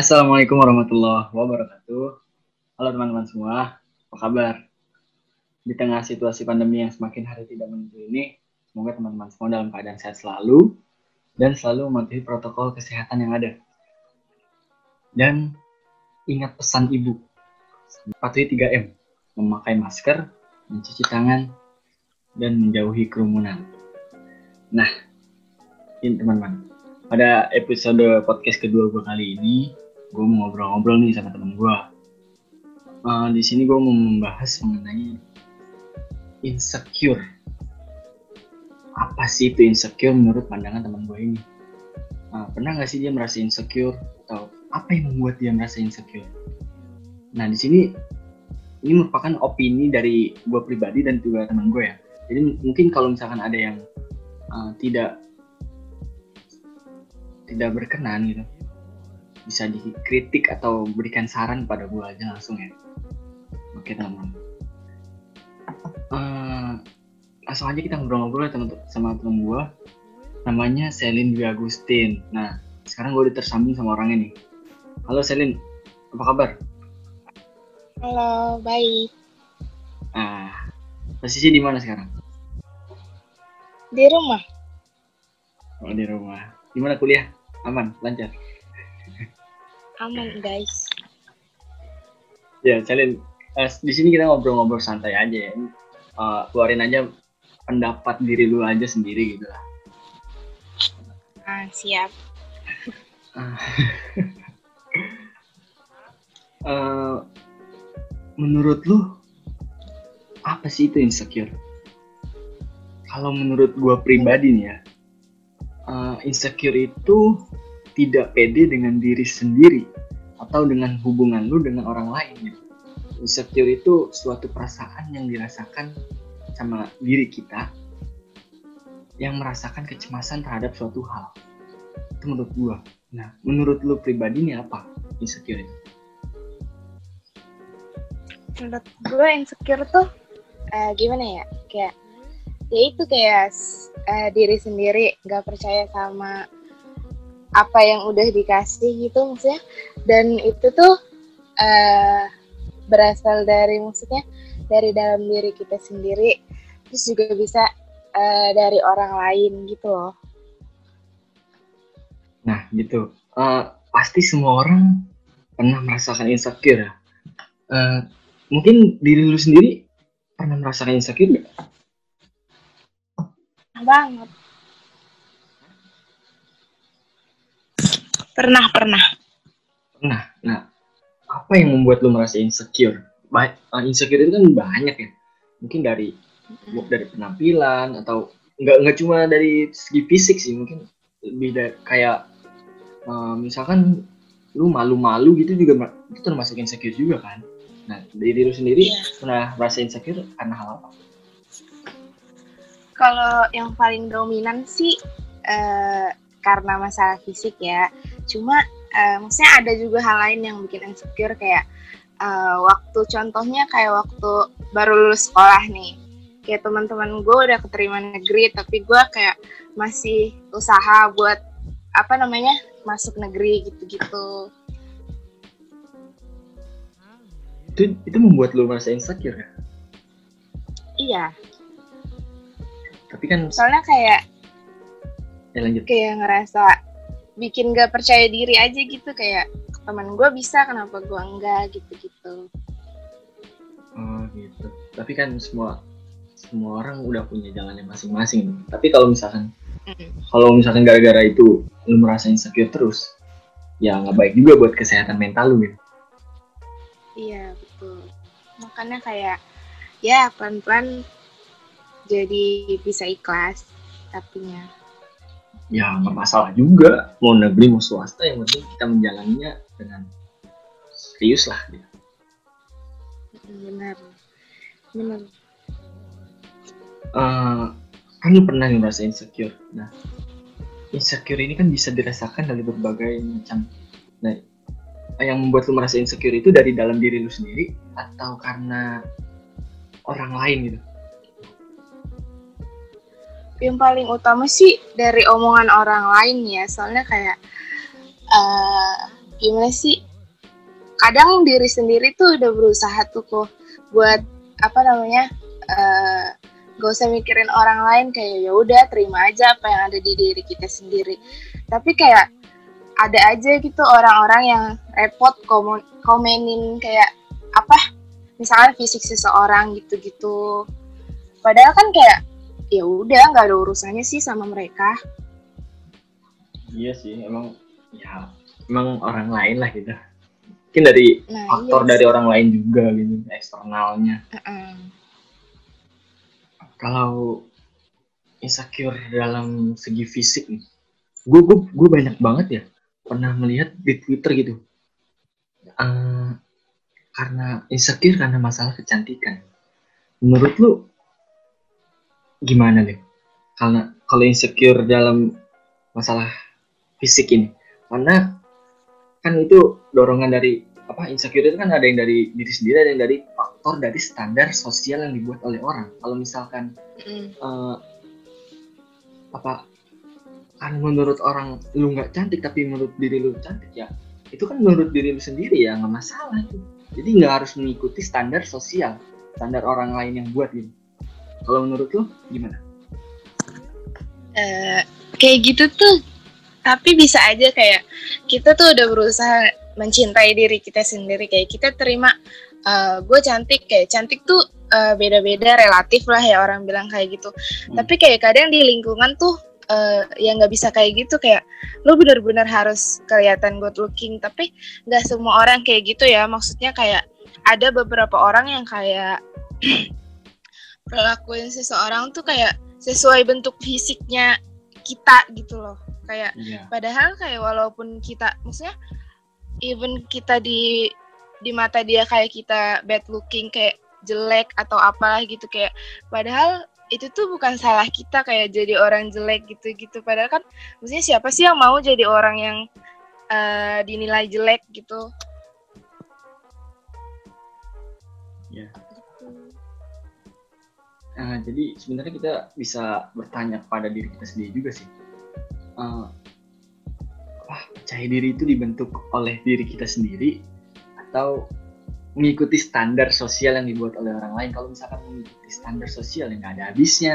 Assalamualaikum warahmatullahi wabarakatuh. Halo teman-teman semua, apa kabar? Di tengah situasi pandemi yang semakin hari tidak menentu ini, semoga teman-teman semua dalam keadaan sehat selalu dan selalu mematuhi protokol kesehatan yang ada. Dan ingat pesan ibu, patuhi 3M, memakai masker, mencuci tangan, dan menjauhi kerumunan. Nah, ini teman-teman, pada episode podcast kedua gue kali ini, gue mau ngobrol-ngobrol nih sama temen gue. Uh, di sini gue mau membahas mengenai insecure. Apa sih itu insecure menurut pandangan teman gue ini? Uh, pernah nggak sih dia merasa insecure atau apa yang membuat dia merasa insecure? Nah di sini ini merupakan opini dari gue pribadi dan juga teman gue ya. Jadi mungkin kalau misalkan ada yang uh, tidak tidak berkenan gitu bisa dikritik atau berikan saran pada gue aja langsung ya. Oke teman-teman. Uh, langsung aja kita ngobrol-ngobrol ya teman sama teman gue namanya Selin Dwi Agustin. Nah sekarang gue udah tersambung sama orangnya nih. Halo Selin. Apa kabar? Halo baik. Ah posisi di mana sekarang? Di rumah. Oh di rumah. Gimana kuliah? Aman? Lancar aman guys. Ya Celin uh, di sini kita ngobrol-ngobrol santai aja ya. Uh, keluarin aja pendapat diri lu aja sendiri gitu lah. Ah siap. Uh, menurut lu apa sih itu insecure? Kalau menurut gua pribadi nih ya uh, insecure itu tidak pede dengan diri sendiri atau dengan hubungan lu dengan orang lain gitu. Insecure itu suatu perasaan yang dirasakan sama diri kita yang merasakan kecemasan terhadap suatu hal. Itu menurut gua. Nah, menurut lu pribadi ini apa insecure itu? Menurut gue insecure tuh uh, gimana ya? Kayak ya itu kayak uh, diri sendiri nggak percaya sama apa yang udah dikasih gitu maksudnya. Dan itu tuh uh, berasal dari maksudnya dari dalam diri kita sendiri. Terus juga bisa uh, dari orang lain gitu loh. Nah gitu. Uh, pasti semua orang pernah merasakan insecure uh, mungkin diri lu sendiri pernah merasakan insecure gak? banget. Pernah, pernah. Pernah. Nah, apa yang membuat lu merasa insecure? Ba uh, insecure itu kan banyak ya. Mungkin dari mm. dari penampilan atau nggak nggak cuma dari segi fisik sih, mungkin lebih dari kayak uh, misalkan lu malu-malu gitu juga itu termasuk insecure juga kan. Nah, dari diri lu sendiri yeah. pernah merasa insecure karena hal apa? Kalau yang paling dominan sih uh, karena masalah fisik ya. Cuma uh, maksudnya ada juga hal lain yang bikin insecure kayak uh, waktu contohnya kayak waktu baru lulus sekolah nih. Kayak teman-teman gue udah keterima negeri tapi gue kayak masih usaha buat apa namanya masuk negeri gitu-gitu. Itu itu membuat lo merasa insecure ya? Iya, tapi kan soalnya kayak ya lanjut kayak ngerasa bikin gak percaya diri aja gitu kayak teman gue bisa kenapa gue enggak? gitu gitu oh gitu. Tapi kan semua semua orang udah punya jalannya masing-masing. Tapi kalau misalkan mm. kalau misalkan gara-gara itu lu merasa insecure terus ya nggak baik juga buat kesehatan mental lu gitu. Iya betul. Makanya kayak ya pelan-pelan jadi bisa ikhlas tapinya ya nggak masalah juga. Mau negeri mau swasta yang penting kita menjalaninya dengan serius lah gitu. Benar. Benar. Uh, kan lu pernah ngerasa insecure. Nah insecure ini kan bisa dirasakan dari berbagai macam nah yang membuat lu merasa insecure itu dari dalam diri lu sendiri atau karena orang lain gitu yang paling utama sih dari omongan orang lain ya soalnya kayak uh, gimana sih kadang diri sendiri tuh udah berusaha tuh kok buat apa namanya uh, gak usah mikirin orang lain kayak ya udah terima aja apa yang ada di diri kita sendiri. Tapi kayak ada aja gitu orang-orang yang repot komen komenin kayak apa misalnya fisik seseorang gitu-gitu. Padahal kan kayak ya udah nggak ada urusannya sih sama mereka. Iya sih emang ya emang orang lain lah gitu. Mungkin dari nah, faktor iya dari orang lain juga gitu eksternalnya. Uh -uh. kalau insecure dalam segi fisik nih gue gue gue banyak banget ya pernah melihat di Twitter gitu. Uh, karena insecure karena masalah kecantikan. Menurut lu gimana deh? Karena kalau insecure dalam masalah fisik ini. Karena kan itu dorongan dari apa insecure itu kan ada yang dari diri sendiri ada yang dari faktor dari standar sosial yang dibuat oleh orang. Kalau misalkan mm. uh, apa kan menurut orang lu nggak cantik tapi menurut diri lu cantik ya itu kan menurut diri lu sendiri ya nggak masalah jadi nggak harus mengikuti standar sosial standar orang lain yang buat gitu kalau menurut lu gimana? Uh, kayak gitu tuh. Tapi bisa aja kayak kita tuh udah berusaha mencintai diri kita sendiri. Kayak kita terima uh, gue cantik. Kayak cantik tuh uh, beda-beda relatif lah ya orang bilang kayak gitu. Hmm. tapi kayak kadang di lingkungan tuh uh, yang nggak bisa kayak gitu. Kayak lu benar-benar harus kelihatan good looking. Tapi nggak semua orang kayak gitu ya. Maksudnya kayak ada beberapa orang yang kayak perlakuin seseorang tuh kayak sesuai bentuk fisiknya kita gitu loh. Kayak yeah. padahal kayak walaupun kita maksudnya even kita di di mata dia kayak kita bad looking kayak jelek atau apa gitu kayak padahal itu tuh bukan salah kita kayak jadi orang jelek gitu-gitu. Padahal kan maksudnya siapa sih yang mau jadi orang yang uh, dinilai jelek gitu? Ya uh, jadi sebenarnya kita bisa bertanya pada diri kita sendiri juga sih. Uh, wah percaya diri itu dibentuk oleh diri kita sendiri atau mengikuti standar sosial yang dibuat oleh orang lain? Kalau misalkan mengikuti standar sosial yang nggak ada habisnya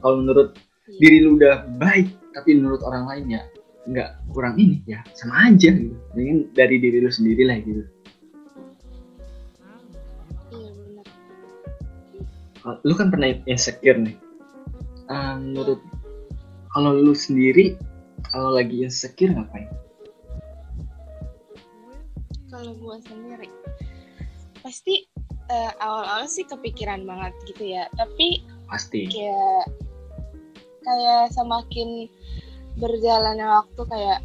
kalau menurut iya. diri lu udah baik tapi menurut orang lain ya nggak kurang ini ya sama aja gitu. Dengan dari diri lu sendiri lah gitu lu kan pernah insecure nih. Uh, menurut kalau lu sendiri kalau lagi insecure ngapain? Kalau gua sendiri pasti uh, awal-awal sih kepikiran banget gitu ya. Tapi pasti. kayak kayak semakin berjalannya waktu kayak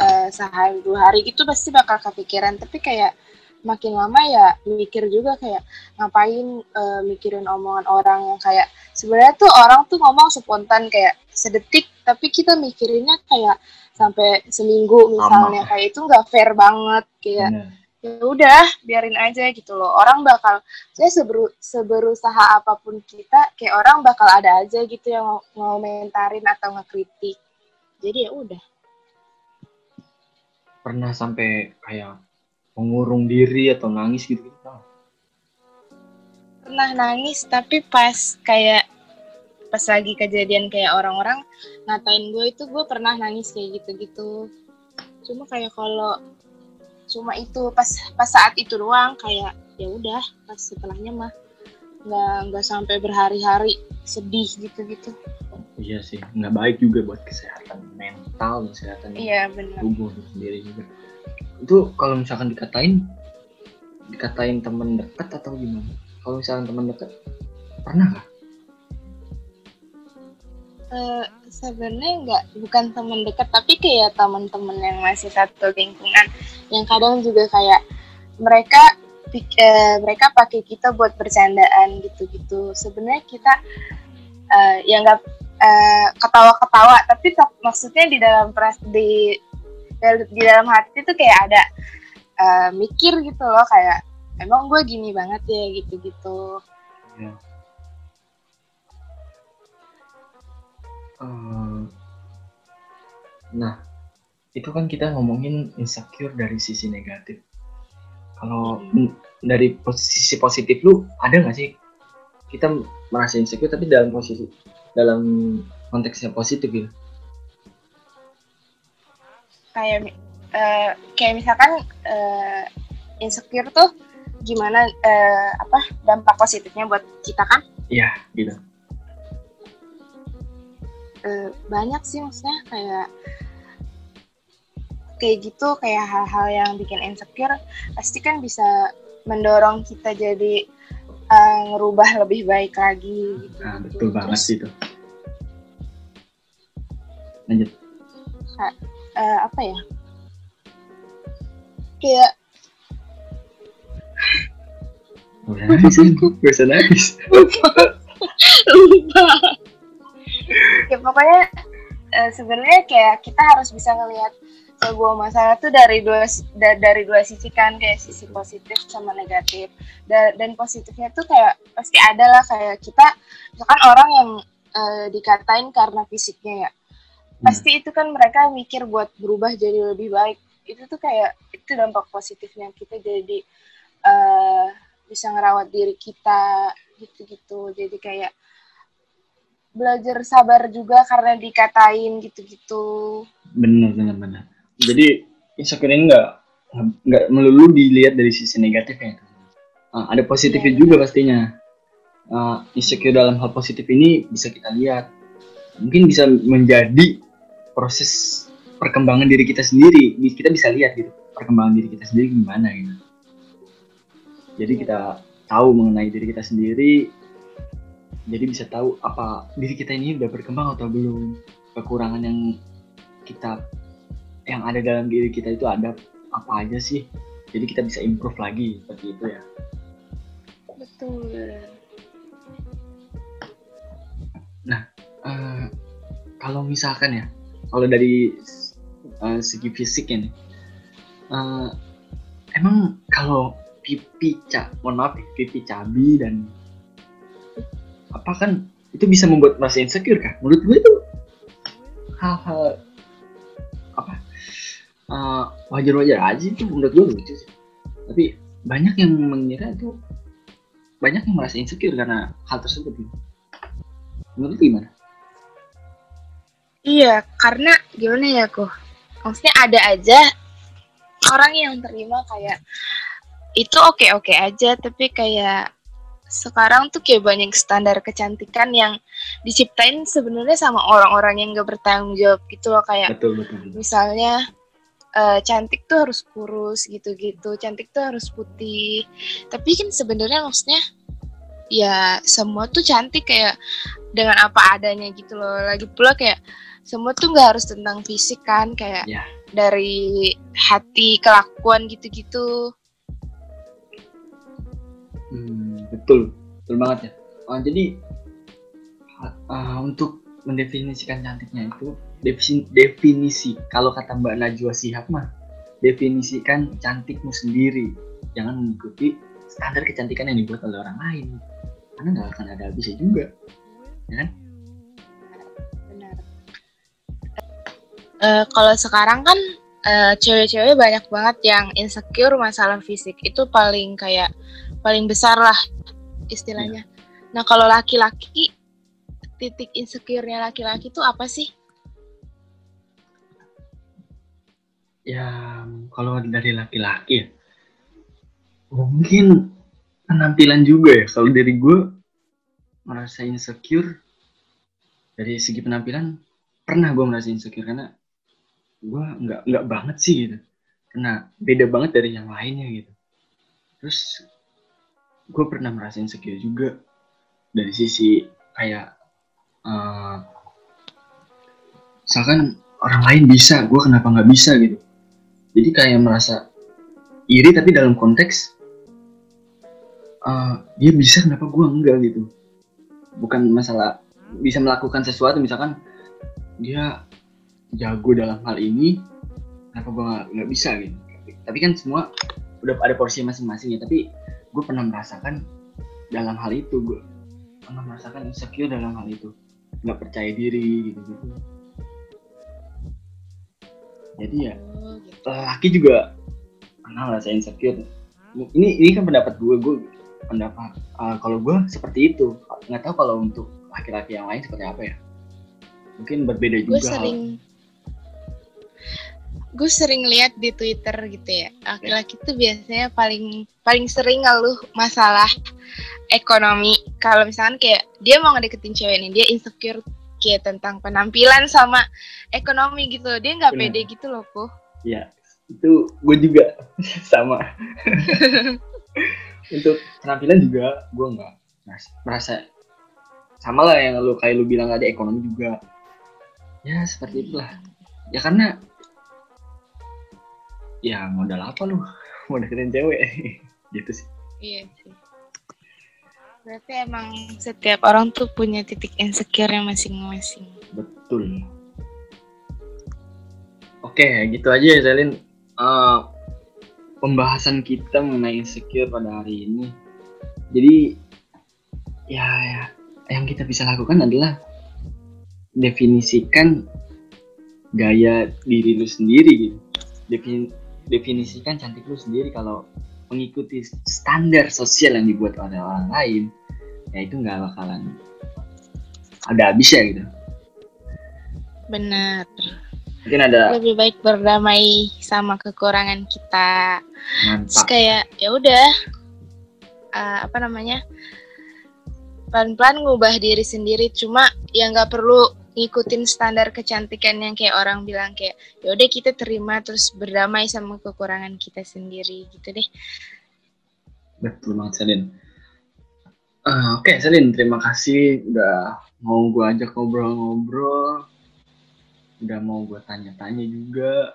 uh, sehari dua hari gitu pasti bakal kepikiran. Tapi kayak makin lama ya mikir juga kayak ngapain uh, mikirin omongan orang yang kayak sebenarnya tuh orang tuh ngomong spontan kayak sedetik tapi kita mikirinnya kayak sampai seminggu misalnya. Kayak itu nggak fair banget kayak ya udah biarin aja gitu loh. Orang bakal saya seberu, seberusaha apa pun kita kayak orang bakal ada aja gitu yang mau, mau mentarin atau ngekritik. Jadi ya udah. Pernah sampai kayak mengurung diri atau nangis gitu. Gitu pernah nangis tapi pas kayak pas lagi kejadian kayak orang-orang ngatain gue itu gue pernah nangis kayak gitu-gitu. Cuma kayak kalau cuma itu pas pas saat itu doang kayak ya udah pas setelahnya mah nggak nggak sampai berhari-hari sedih gitu-gitu. Iya sih nggak baik juga buat kesehatan mental kesehatan iya, benar. tubuh sendiri juga itu kalau misalkan dikatain dikatain teman dekat atau gimana? Kalau misalkan teman dekat pernah nggak? Uh, sebenarnya nggak bukan teman dekat tapi kayak teman-teman yang masih satu lingkungan. Yang kadang juga kayak mereka uh, mereka pakai kita buat bercandaan gitu-gitu. Sebenarnya kita uh, ya nggak uh, ketawa-ketawa tapi maksudnya di dalam peras di di dalam hati tuh kayak ada uh, mikir gitu loh kayak emang gue gini banget ya gitu-gitu. Ya. Uh, nah, itu kan kita ngomongin insecure dari sisi negatif kalau hmm. dari posisi positif lu ada nggak sih kita merasa insecure tapi dalam posisi dalam konteksnya positif gitu kayak uh, kayak misalkan uh, insecure tuh gimana uh, apa dampak positifnya buat kita kan iya gitu uh, banyak sih maksudnya kayak kayak gitu kayak hal-hal yang bikin insecure pasti kan bisa mendorong kita jadi uh, ngerubah lebih baik lagi gitu. Nah, betul Terus, banget sih itu. Lanjut. Uh, apa ya? Kayak gak usah nangis. Lupa. ya pokoknya uh, sebenarnya kayak kita harus bisa ngelihat sebuah masalah tuh dari dua da, dari dua sisi kan kayak sisi positif sama negatif da, dan positifnya tuh kayak pasti ada lah kayak kita misalkan orang yang uh, dikatain karena fisiknya ya. Pasti itu kan mereka mikir buat berubah jadi lebih baik. Itu tuh kayak itu dampak positifnya kita jadi uh, bisa ngerawat diri kita gitu-gitu. Jadi kayak belajar sabar juga karena dikatain gitu-gitu. Bener bener bener. Jadi insecure ini nggak nggak melulu dilihat dari sisi negatifnya uh, ada positifnya yeah. juga pastinya. Uh, insecure dalam hal positif ini bisa kita lihat. Mungkin bisa menjadi proses perkembangan diri kita sendiri. Kita bisa lihat gitu perkembangan diri kita sendiri gimana gitu. Jadi iya. kita tahu mengenai diri kita sendiri jadi bisa tahu apa diri kita ini udah berkembang atau belum. Kekurangan yang kita yang ada dalam diri kita itu ada apa aja sih? Jadi kita bisa improve lagi seperti itu ya. Betul. Nah uh, kalau misalkan ya kalau dari uh, segi fisik ini uh, emang kalau pipi cak mohon maaf pipi cabi dan apa kan itu bisa membuat merasa insecure kah? Menurut gue itu hal-hal uh, wajar-wajar aja itu menurut gue lucu sih. Tapi banyak yang mengira itu banyak yang merasa insecure karena hal tersebut. Menurut gimana iya karena gimana ya kok maksudnya ada aja orang yang terima kayak itu oke-oke aja tapi kayak sekarang tuh kayak banyak standar kecantikan yang diciptain sebenarnya sama orang-orang yang gak bertanggung jawab gitu loh kayak betul, betul, betul. misalnya uh, cantik tuh harus kurus gitu-gitu, cantik tuh harus putih. Tapi kan sebenarnya maksudnya ya semua tuh cantik kayak dengan apa adanya gitu loh. Lagi pula kayak semua tuh nggak harus tentang fisik kan, kayak yeah. dari hati, kelakuan gitu-gitu. Hmm, betul, betul banget ya. Oh, jadi uh, untuk mendefinisikan cantiknya itu definisi, definisi kalau kata Mbak Najwa Sihab mah definisikan cantikmu sendiri jangan mengikuti standar kecantikan yang dibuat oleh orang lain karena nggak akan ada habisnya juga ya kan uh, kalau sekarang kan uh, cewek-cewek banyak banget yang insecure masalah fisik. Itu paling kayak paling besar lah istilahnya. Ya. nah kalau laki-laki titik insecure-nya laki-laki itu apa sih? Ya kalau dari laki-laki ya mungkin penampilan juga ya. Kalau dari gue merasa insecure dari segi penampilan pernah gue merasa insecure karena gue nggak nggak banget sih gitu. Karena beda banget dari yang lainnya gitu. Terus gue pernah merasa insecure juga. Dari sisi kayak uh, misalkan orang lain bisa gue kenapa nggak bisa gitu. Jadi kayak merasa iri tapi dalam konteks uh, dia bisa kenapa gue enggak gitu. Bukan masalah bisa melakukan sesuatu misalkan dia jago dalam hal ini kenapa gue nggak bisa gitu? Tapi kan semua udah ada porsi masing-masing ya tapi gue pernah merasakan dalam hal itu gue pernah merasakan insecure dalam hal itu. Nggak percaya diri gitu gitu jadi ya laki juga pernah saya insecure. Ini ini kan pendapat gue gue pendapat uh, kalau gue seperti itu. Nggak tahu kalau untuk laki-laki yang lain seperti apa ya. Mungkin berbeda gue juga hal- sering gue sering lihat di Twitter gitu ya. Laki-laki tuh biasanya paling paling sering ngeluh masalah ekonomi. Kalau misalkan kayak dia mau ngedeketin cewek ini dia insecure kayak tentang penampilan sama ekonomi gitu. Dia nggak pede gitu loh po ya itu gue juga sama. Untuk penampilan juga gue nggak merasa, merasa sama lah yang lu kayak lu bilang ada ekonomi juga. Ya seperti itulah. Ya karena ya modal apa lu? Mau deketin cewek. Gitu sih. Iya sih. Berarti emang setiap orang tuh punya titik insecure yang masing-masing. Betul. Oke gitu aja ya Zelin Eh, pembahasan kita mengenai insecure pada hari ini. Jadi ya, ya yang kita bisa lakukan adalah definisikan gaya diri lu sendiri gitu. Defin- definisikan cantik lu sendiri. Kalau mengikuti standar sosial yang dibuat oleh orang lain ya itu nggak bakalan ada habisnya gitu. Benar. Mungkin ada lebih baik berdamai sama kekurangan kita. Terus mantap kayak ya udah eh, apa namanya pelan-pelan ngubah diri sendiri. Cuma ya nggak perlu ngikutin standar kecantikan yang kayak orang bilang kayak ya udah kita terima terus berdamai sama kekurangan kita sendiri gitu deh. Betul banget Selin. Ah, oke Selin terima kasih. Udah mau gue ajak ngobrol-ngobrol. Udah mau gue tanya-tanya juga.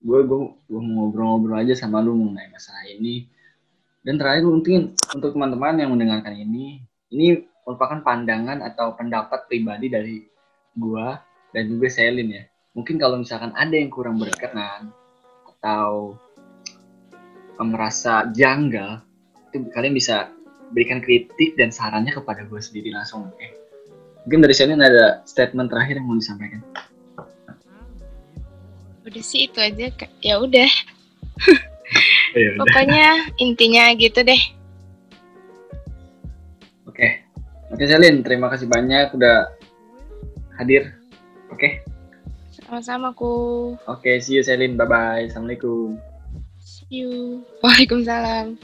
Gue gue mau ngobrol-ngobrol aja sama lu mengenai masalah ini. Dan terakhir mungkin untuk teman-teman yang mendengarkan ini ini merupakan pandangan atau pendapat pribadi dari gue dan juga Selin ya. Mungkin kalau misalkan ada yang kurang berkenan atau merasa janggal itu kalian bisa berikan kritik dan sarannya kepada gue sendiri langsung oke? Mungkin dari Selin ada statement terakhir yang mau disampaikan? Udah sih itu aja ya udah. Ya pokoknya intinya gitu deh oke Selin terima kasih banyak udah hadir. Oke? Sama-sama ku. Oke see you Selin bye bye assalamualaikum. See you. Waalaikumsalam